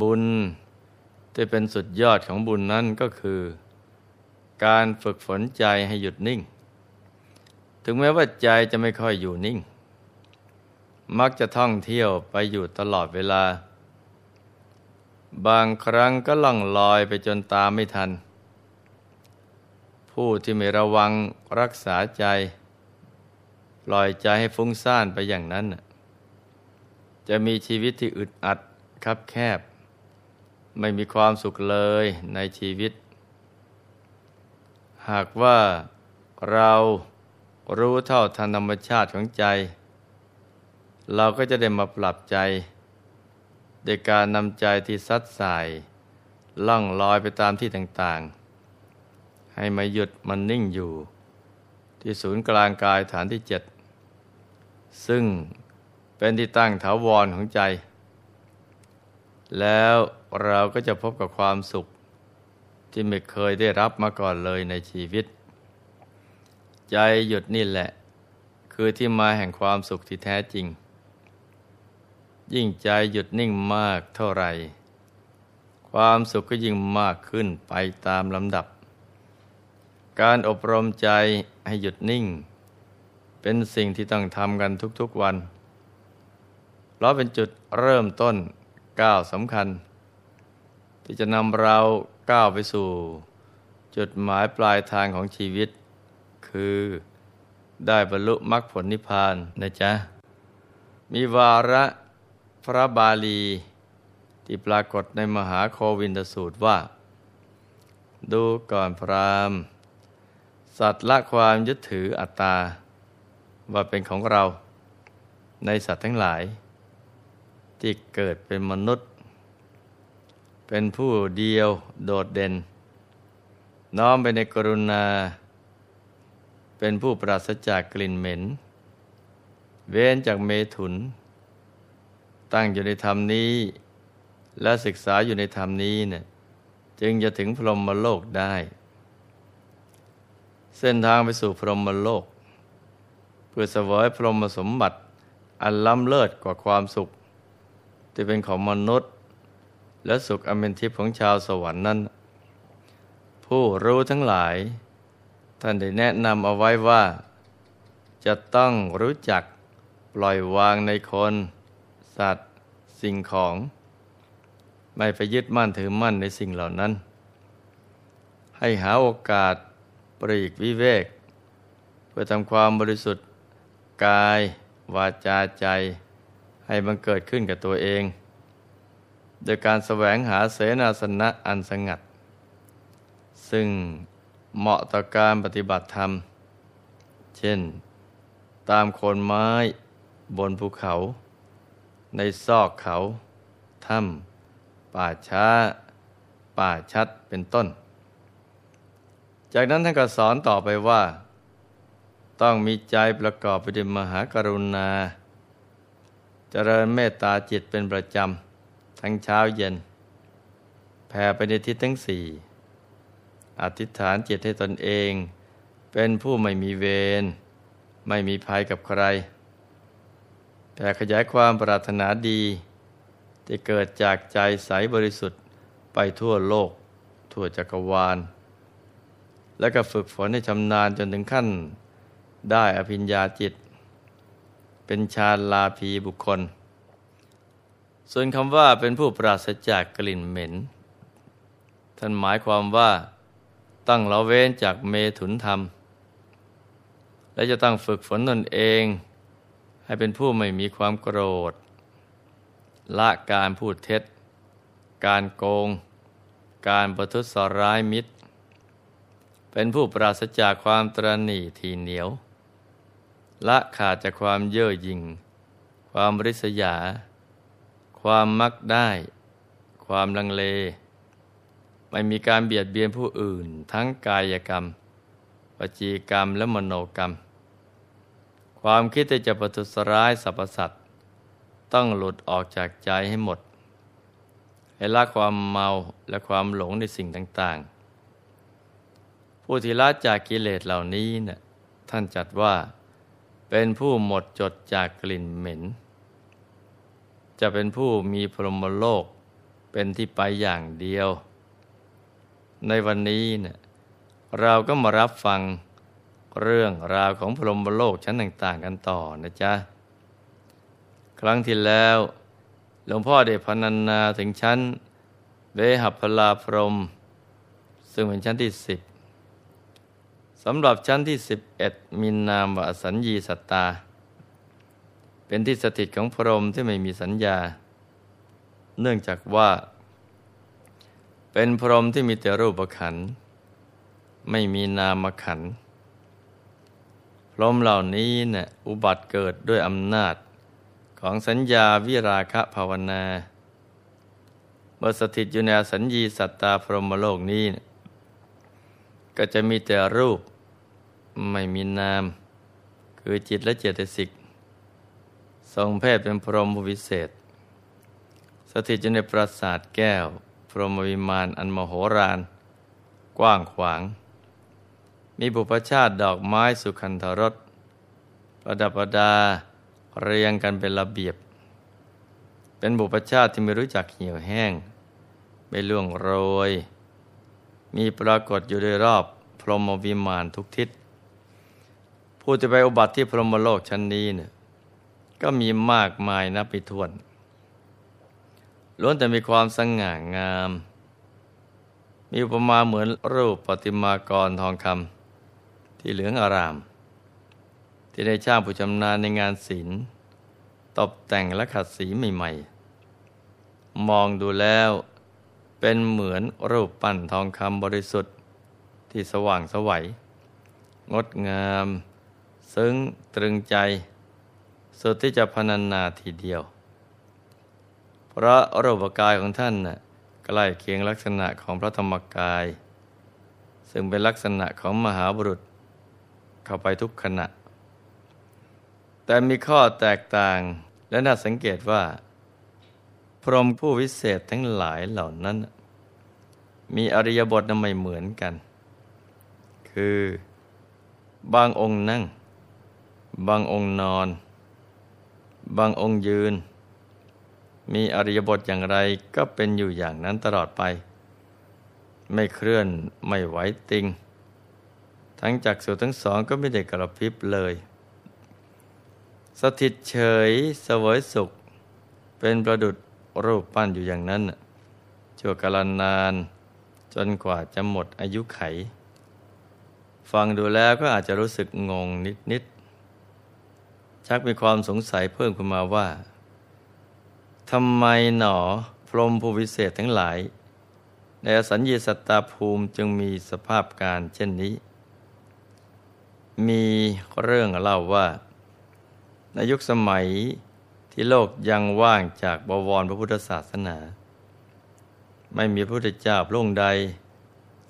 บุญที่เป็นสุดยอดของบุญนั้นก็คือ การฝึกฝนใจให้หยุดนิ่ง ถึงแม้ว่าใจจะไม่ค่อยอยู่นิ่ง มักจะท่องเที่ยวไปอยู่ตลอดเวลา บางครั้งก็ล่องลอยไปจนตามไม่ทัน ผู้ที่ไม่ระวังรักษาใจปล่อยใจให้ฟุ้งซ่านไปอย่างนั้น จะมีชีวิตที่อึดอัดคับแคบ ไม่มีความสุขเลยในชีวิต หากว่าเรารู้เท่าทันธรรมชาติของใจ เราก็จะได้มาปรับใจโดยการนำใจที่ซัดสายล่องลอยไปตามที่ต่างๆ ให้มาหยุดมันนิ่งอยู่ ที่ศูนย์กลางกายฐานที่เจ็ดซึ่งเป็นที่ตั้งถาวรของใจ แล้ว เราก็จะพบกับความสุข ที่ไม่เคยได้รับมาก่อนเลยในชีวิต ใจหยุดนี่แหละ คือที่มาแห่งความสุขที่แท้จริง ยิ่งใจหยุดนิ่งมากเท่าไหร่ ความสุขก็ยิ่งมากขึ้นไปตามลำดับ การอบรมใจให้หยุดนิ่ง เป็นสิ่งที่ต้องทำกันทุกๆวันเพราะเป็นจุดเริ่มต้นก้าวสำคัญ ที่จะนำเราก้าวไปสู่ จุดหมายปลายทางของชีวิต คือได้บรรลุมรรคผลนิพพานนะจ๊ะ มีวาระพระบาลี ที่ปรากฏในมหาโควินทสูตรว่า ดูก่อนพรามสัตว์ละความยึดถืออัตตา ว่าเป็นของเรา ในสัตว์ทั้งหลาย ที่เกิดเป็นมนุษย์ เป็นผู้เดียวโดดเด่น น้อมไปในกรุณา เป็นผู้ปราศจากกลิ่นเหม็น เว้นจากเมถุน ตั้งอยู่ในธรรมนี้ และศึกษาอยู่ในธรรมนี้เนี่ยจึงจะถึงพรหมโลกได้ เส้นทางไปสู่พรหมโลก เพื่อสวยพรหมสมบัติอันล้ำเลิศกว่าความสุขที่เป็นของมนุษย์ และสุขอเมนทิพย์ของชาวสวรรค์นั้น ผู้รู้ทั้งหลาย ท่านได้แนะนำเอาไว้ว่า จะต้องรู้จักปล่อยวางในคน สัตว์ สิ่งของ ไม่ไปยึดมั่นถือมั่นในสิ่งเหล่านั้น ให้หาโอกาสปรีกวิเวก เพื่อทำความบริสุทธิ์กาย วาจาใจ ให้มันเกิดขึ้นกับตัวเอง โดยการแสวงหาเสนาสนะอันสงัด ซึ่งเหมาะต่อการปฏิบัติธรรม เช่น ตามโคนไม้บนภูเขา ในซอกเขา ถ้ำป่าช้า ป่าชัดเป็นต้น จากนั้นท่านก็สอนต่อไปว่า ต้องมีใจประกอบไปด้วยมหากรุณา เจริญเมตตาจิตเป็นประจำ ทั้งเช้าเย็น แผ่ไปในทิศทั้งสี่อธิษฐานจิตให้ตนเอง เป็นผู้ไม่มีเวรไม่มีภัยกับใครแผ่ขยายความปรารถนาดีที่เกิดจากใจใสบริสุทธิ์ไปทั่วโลก ทั่วจักรวาล และก็ฝึกฝนให้ชำนาญจนถึงขั้น ได้อภิญญาจิต เป็นชาลาภีบุคคล ส่วนคำว่าเป็นผู้ปราศจากกลิ่นเหม็น ท่านหมายความว่าตั้งละเว้นจากเมถุนธรรม และจะตั้งฝึกฝนตนเอง ให้เป็นผู้ไม่มีความโกรธ ละการพูดเท็จ การโกง การประทุษร้ายมิตร เป็นผู้ปราศจากความตรณีทีเหนียว ละขาดจากความเย่อหยิ่ง ความริษยา ความมักได้ ความลังเล ไม่มีการเบียดเบียนผู้อื่น ทั้งกายกรรมปจีกรรมและมโนกรรม ความคิดที่จะประทุษร้ายสรรพสัตว์ต้องหลุดออกจากใจให้หมดให้ละความเมาและความหลงในสิ่งต่าง ๆ ผู้ที่ละจากกิเลสเหล่านี้เนะ่ยท่านจัดว่า เป็นผู้หมดจดจากกลิ่นเหม็น จะเป็นผู้มีพรหมโลกเป็นที่ไปอย่างเดียว ในวันนี้เนี่ยเราก็มารับฟังเรื่องราวของพรหมโลกชั้นต่างๆกันต่อนะจ๊ะ ครั้งที่แล้วหลวงพ่อได้พนันนาถึงชั้นเวหัพลาพรหมซึ่งเป็นชั้นที่สิบสำหรับชั้นที่สิบเอ็ดมีนามว่าสัญญีสัตตา เป็นที่สถิตของพรหมที่ไม่มีสัญญา เนื่องจากว่า เป็นพรหมที่มีแต่รูปขัน ไม่มีนามขัน พรหมเหล่านี้เนี่ยอุบัติเกิดด้วยอำนาจของสัญญาวิราคะภาวนาเมื่อสถิตอยู่ในสัญญีสัตตาพรหมโลกนี้ ก็จะมีแต่รูปไม่มีนาม คือจิตและเจตสิก ทรงเพศเป็นพรหมวิเศษ สถิตอยู่ในปราสาทแก้ว พรหมวิมานอันมโหฬารกว้างขวาง มีบุพชาติดอกไม้สุขันธรสประดับประดาเรียงกันเป็นระเบียบ เป็นบุพชาติที่ไม่รู้จักเหี่ยวแห้ง ไม่ล่วงโรย มีปรากฏอยู่โดยรอบพรหมวิมานทุกทิศผู้ที่ไปอุบัติที่พรหมโลกชั้นนี้เนี่ย ก็มีมากมายนับไปถ้วน ล้วนแต่มีความสง่างาม มีอุปมาเหมือนรูปปฏิมากรทองคำที่เหลืองอาราม ที่ได้ช่างผู้ชำนาญในงานศิลป์ตกแต่งและขัดสีใหม่ๆ มองดูแล้วเป็นเหมือนรูปปั้นทองคำบริสุทธิ์ที่สว่างสวัย งดงาม ซึ้งตรึงใจ สุดที่จะพนันนาทีเดียวเพราะรูปกายของท่านน่ะใกล้เคียงลักษณะของพระธรรมกาย ซึ่งเป็นลักษณะของมหาบุรุษ เข้าไปทุกขณะ แต่มีข้อแตกต่างและน่าสังเกตว่า พรหมผู้วิเศษทั้งหลายเหล่านั้น มีอริยบทไม่เหมือนกัน คือบางองค์นั่ง บางองค์นอน บางองค์ยืน มีอริยบทอย่างไรก็เป็นอยู่อย่างนั้นตลอดไป ไม่เคลื่อนไม่ไหวติง ทั้งจากสุทั้งสองก็ไม่ได้กระพริบเลย สถิตเฉยสวยสุข เป็นประดุดรูปปั้นอยู่อย่างนั้นชั่วกาลนาน จนกว่าจะหมดอายุไข ฟังดูแล้วก็อาจจะรู้สึกงงนิด ชักมีความสงสัยเพิ่มขึ้นมาว่าทำไมหนอพรหมผู้วิเศษทั้งหลาย ในสัญญสัตตาภูมิจึงมีสภาพการเช่นนี้ มีเรื่องเล่าว่า ในยุคสมัยที่โลกยังว่างจากบวรพระพุทธศาสนา ไม่มีพระพุทธเจ้าพระองค์ใด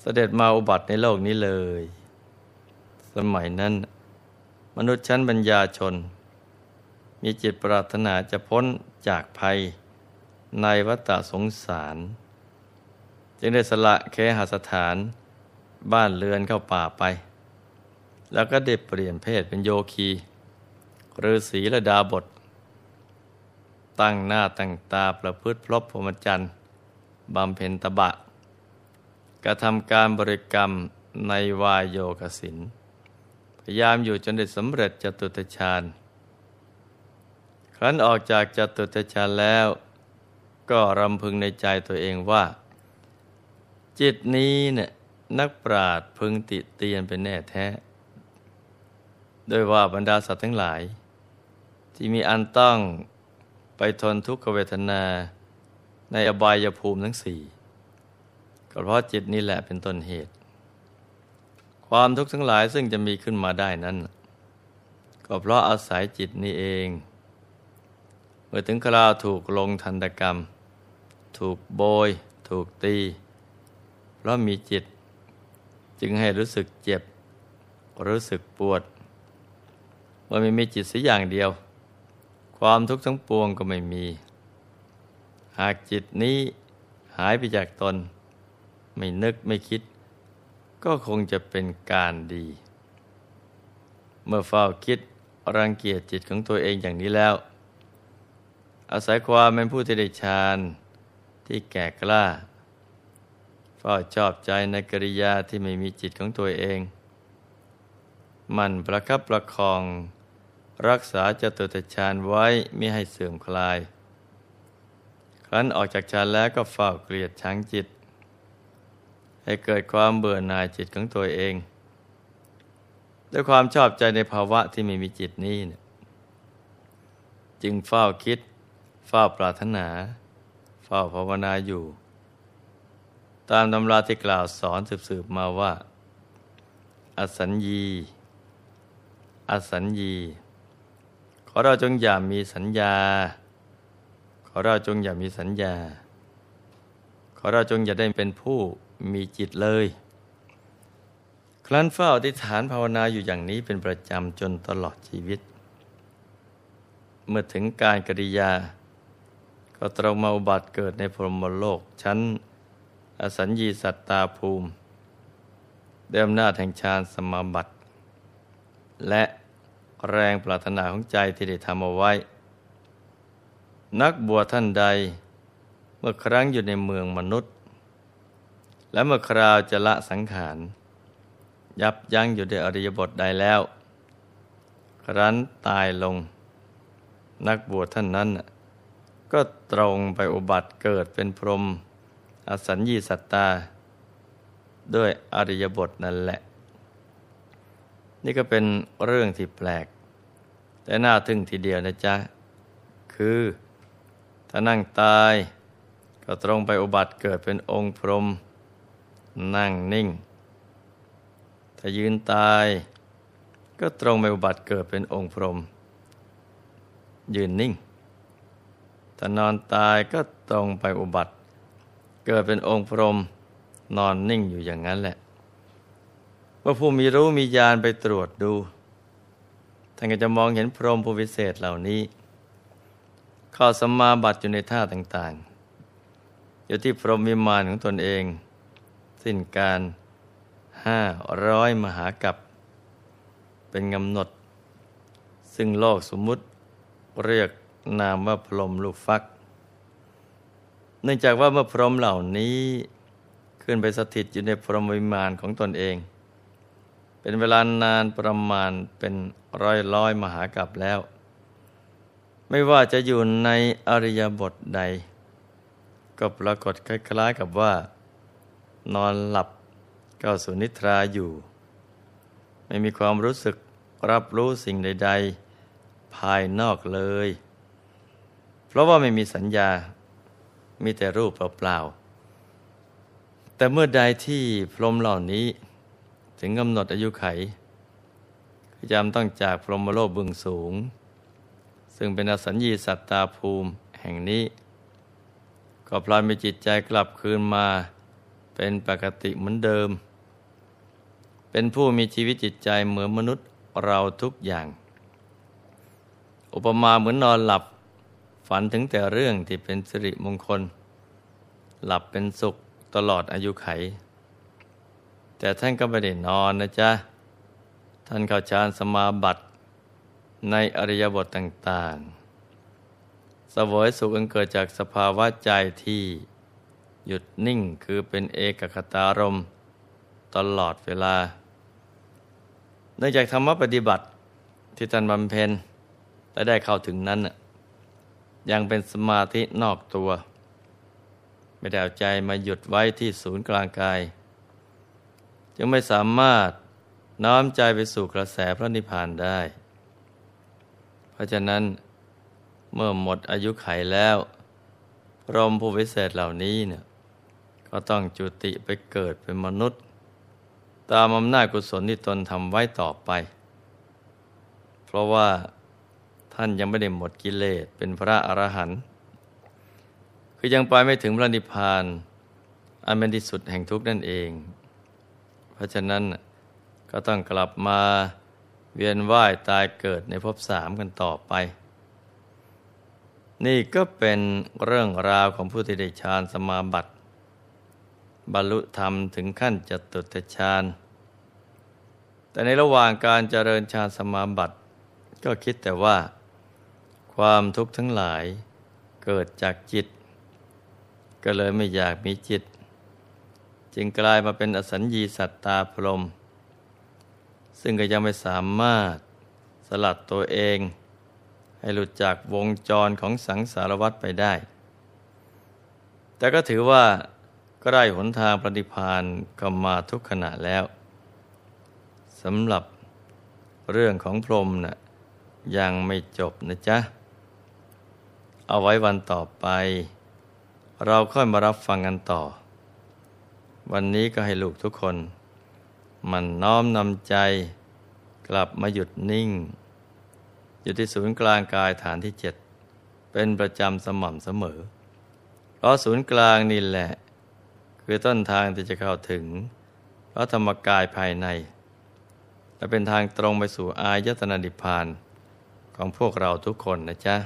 เสด็จมาอุบัติในโลกนี้เลย สมัยนั้น มนุษย์ชั้นบัญญาชน มีจิตปรารถนาจะพ้นจากภัยในวัฏสงสาร จึงได้สละเคหสถานบ้านเรือนเข้าป่าไป แล้วก็ได้เปลี่ยนเพศเป็นโยคีหรือศีระดาบท ตั้งหน้าตั้งตาประพฤติพรบพรหมจรรย์บำเพ็ญตบะ กระทำการบริกรรมในวายโยกสิน พยายามอยู่จนได้สำเร็จจตุตฌาน ครั้นออกจากจตุตฌานแล้ว ก็รำพึงในใจตัวเองว่า จิตนี้เนี่ยนักปราดพึงติเตียนเป็นแน่แท้ โดยว่าบรรดาสัตว์ทั้งหลาย ที่มีอันต้องไปทนทุกขเวทนาในอบายภูมิทั้งสี่ก็เพราะจิตนี้แหละเป็นต้นเหตุ ความทุกข์ทั้งหลายซึ่งจะมีขึ้นมาได้นั้น ก็เพราะอาศัยจิตนี้เอง มื่อถึงคราวถูกลงทันตกรรม ถูกโบย ถูกตี เพราะมีจิต จึงให้รู้สึกเจ็บ รู้สึกปวดเมื่อไม่มีจิตสักอย่างเดียว ความทุกข์ทั้งปวงก็ไม่มี หากจิตนี้หายไปจากตน ไม่นึกไม่คิด ก็คงจะเป็นการดี เมื่อเฝ้าคิดรังเกียจจิตของตัวเองอย่างนี้แล้ว อาศัยความเป็นผู้ที่ได้ฌานที่แก่กล้าเฝ้าชอบใจในกิริยาที่ไม่มีจิตของตัวเอง มันประคับประคอง รักษาจตุตฌานไว้ไม่ให้เสื่อมคลาย ครั้นออกจากฌานแล้วก็เฝ้าเกลียดชังจิต ให้เกิดความเบื่อหน่ายจิตของตัวเองด้วยความชอบใจในภาวะที่ไม่มีจิตนี้ จึงเฝ้าคิด เฝ้าปรารถนา เฝ้าภาวนาอยู่ ตามตำราที่กล่าวสอนสืบๆมาว่า อสัญญี อสัญญี ขอเราจงอย่ามีสัญญา ขอเราจงอย่ามีสัญญา ขอเราจงอย่าได้เป็นผู้มีจิตเลย ครั้นเฝ้าอธิษฐานภาวนาอยู่อย่างนี้เป็นประจำจนตลอดชีวิตเมื่อถึงการกริยา ก็ตรงมาอุบัติเกิดในพรหมโลก ชั้นอสัญญีสัตตาภูมิเดิมหน้าแห่งฌานสมาบัติ และแรงปรารถนาของใจที่ได้ทำเอาไว้ นักบวชท่านใด เมื่อครั้งอยู่ในเมืองมนุษย์ และเมื่อคราวจะละสังขาร ยับยั้งอยู่ในอริยบทใดแล้ว ครั้นตายลง นักบวชท่านนั้น ก็ตรงไปอุบัติเกิดเป็นพรหมอสัญญีสัตตา ด้วยอริยบทนั่นแหละ นี่ก็เป็นเรื่องที่แปลก แต่น่าทึ่งทีเดียวนะจ๊ะ คือถ้านั่งตายก็ตรงไปอุบัติเกิดเป็นองค์พรหมนั่งนิ่ง ถ้ายืนตาย ก็ตรงไปอุบัติเกิดเป็นองค์พรหมยืนนิ่ง ถ้านอนตายก็ตรงไปอุบัติ เกิดเป็นองค์พรหมนอนนิ่งอยู่อย่างนั้นแหละเมื่อผู้มีรู้มีญาณไปตรวจดู ท่านก็จะมองเห็นพรหมผู้วิเศษเหล่านี้ ข้าสมาบัติอยู่ในท่าต่างๆ อยู่ที่พรหมวิมานของตนเอง สิ้นการห้าร้อยมหากับเป็นกำหนด ซึ่งโลกสมมุติเรียก นามว่าพรมลูกฟัก เนื่องจากว่าเมื่อพรมเหล่านี้ขึ้นไปสถิตอยู่ในพรหมวิมานของตนเอง เป็นเวลานานประมาณเป็นร้อยร้อยมหากรัปแล้ว ไม่ว่าจะอยู่ในอริยบทใด ก็ปรากฏคล้ายๆกับว่า นอนหลับก็สุนิทราอยู่ ไม่มีความรู้สึกรับรู้สิ่งใด ๆ ภายนอกเลย เพราะว่าไม่มีสัญญา มีแต่รูปเปล่าๆ แต่เมื่อใดที่พรหมเหล่านี้ ถึงกำหนดอายุไขจำต้องจากพรหมโลกบึงสูง ซึ่งเป็นอสัญญีสัตตาภูมิแห่งนี้ ก็พลอยมีจิตใจกลับคืนมาเป็นปกติเหมือนเดิม เป็นผู้มีชีวิตจิตใจเหมือนมนุษย์เราทุกอย่าง อุปมาเหมือนนอนหลับ ฝันถึงแต่เรื่องที่เป็นสิริมงคล หลับเป็นสุขตลอดอายุไข แต่ท่านก็ไม่ได้นอนนะจ๊ะ ท่านเข้าฌานสมาบัติ ในอริยบทต่าง ๆ สวยสุขอันเกิดจากสภาวะใจที่หยุดนิ่งคือเป็นเอกคตารมตลอดเวลา เนื่องจากธรรมปฏิบัติที่ท่านบำเพ็ญและได้เข้าถึงนั้น ยังเป็นสมาธินอกตัว ไม่ได้เอาใจมาหยุดไว้ที่ศูนย์กลางกาย จึงไม่สามารถน้อมใจไปสู่กระแสพระนิพพานได้ เพราะฉะนั้นเมื่อหมดอายุไขแล้วพรมผู้วิเศษเหล่านี้เนี่ยก็ต้องจุติไปเกิดเป็นมนุษย์ ตามอำนาจกุศลที่ตนทำไว้ต่อไป เพราะว่า ท่านยังไม่ได้หมดกิเลสเป็นพระอรหันต์คือยังไปไม่ถึงพระนิพพาน อันเป็นที่สุดแห่งทุกข์นั่นเอง เพราะฉะนั้นก็ต้องกลับมาเวียนว่ายตายเกิดในภพสามกันต่อไป นี่ก็เป็นเรื่องราวของผู้ที่ได้ฌานสมาบัติ บรรลุธรรมถึงขั้นจตุตฌานแต่ในระหว่างการเจริญฌานสมาบัติ ก็คิดแต่ว่า ความทุกข์ทั้งหลายเกิดจากจิต ก็เลยไม่อยากมีจิต จึงกลายมาเป็นอสัญญีสัตตาพรม ซึ่งก็ยังไม่สามารถสลัดตัวเอง ให้หลุดจากวงจรของสังสารวัฏไปได้ แต่ก็ถือว่าก็ได้หนทางปฏิพานก็มาทุกขณะแล้วสำหรับเรื่องของพรมนะ่ะยังไม่จบนะจ๊ะ เอาไว้วันต่อไป เราค่อยมารับฟังกันต่อ วันนี้ก็ให้ลูกทุกคน มันน้อมนำใจ กลับมาหยุดนิ่ง อยู่ที่ศูนย์กลางกายฐานที่เจ็ดเป็นประจำสม่ำเสมอ เพราะศูนย์กลางนี่แหละ คือต้นทางที่จะเข้าถึงพระธรรมกายภายใน และเป็นทางตรงไปสู่อายตนะนิพพานของพวกเราทุกคนนะจ๊ะ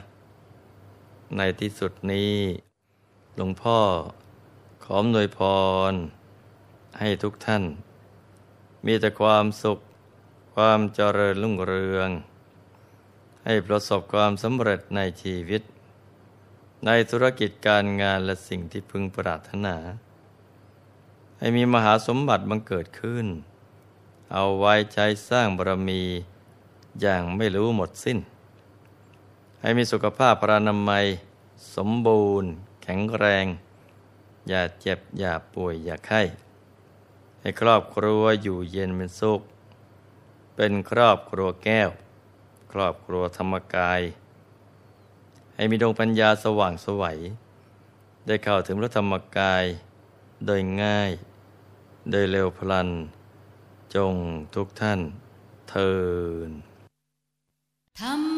ในที่สุดนี้ หลวงพ่อขอมนวยพร ให้ทุกท่าน มีแต่ความสุข ความเจริญรุ่งเรือง ให้ประสบความสำเร็จในชีวิต ในธุรกิจการงานและสิ่งที่พึงปรารถนา ให้มีมหาสมบัติบังเกิดขึ้น เอาไว้ใจสร้างบารมีอย่างไม่รู้หมดสิ้น ให้มีสุขภาพพรานามัย สมบูรณ์ แข็งแรง อย่าเจ็บ อย่าป่วย อย่าไข้ ให้ครอบครัวอยู่เย็นเป็นสุข เป็นครอบครัวแก้ว ครอบครัวธรรมกาย ให้มีดวงปัญญาสว่างสวัย ได้เข้าถึงพระธรรมกาย โดยง่าย โดยเร็วพลัน จงทุกท่านเทินธรรม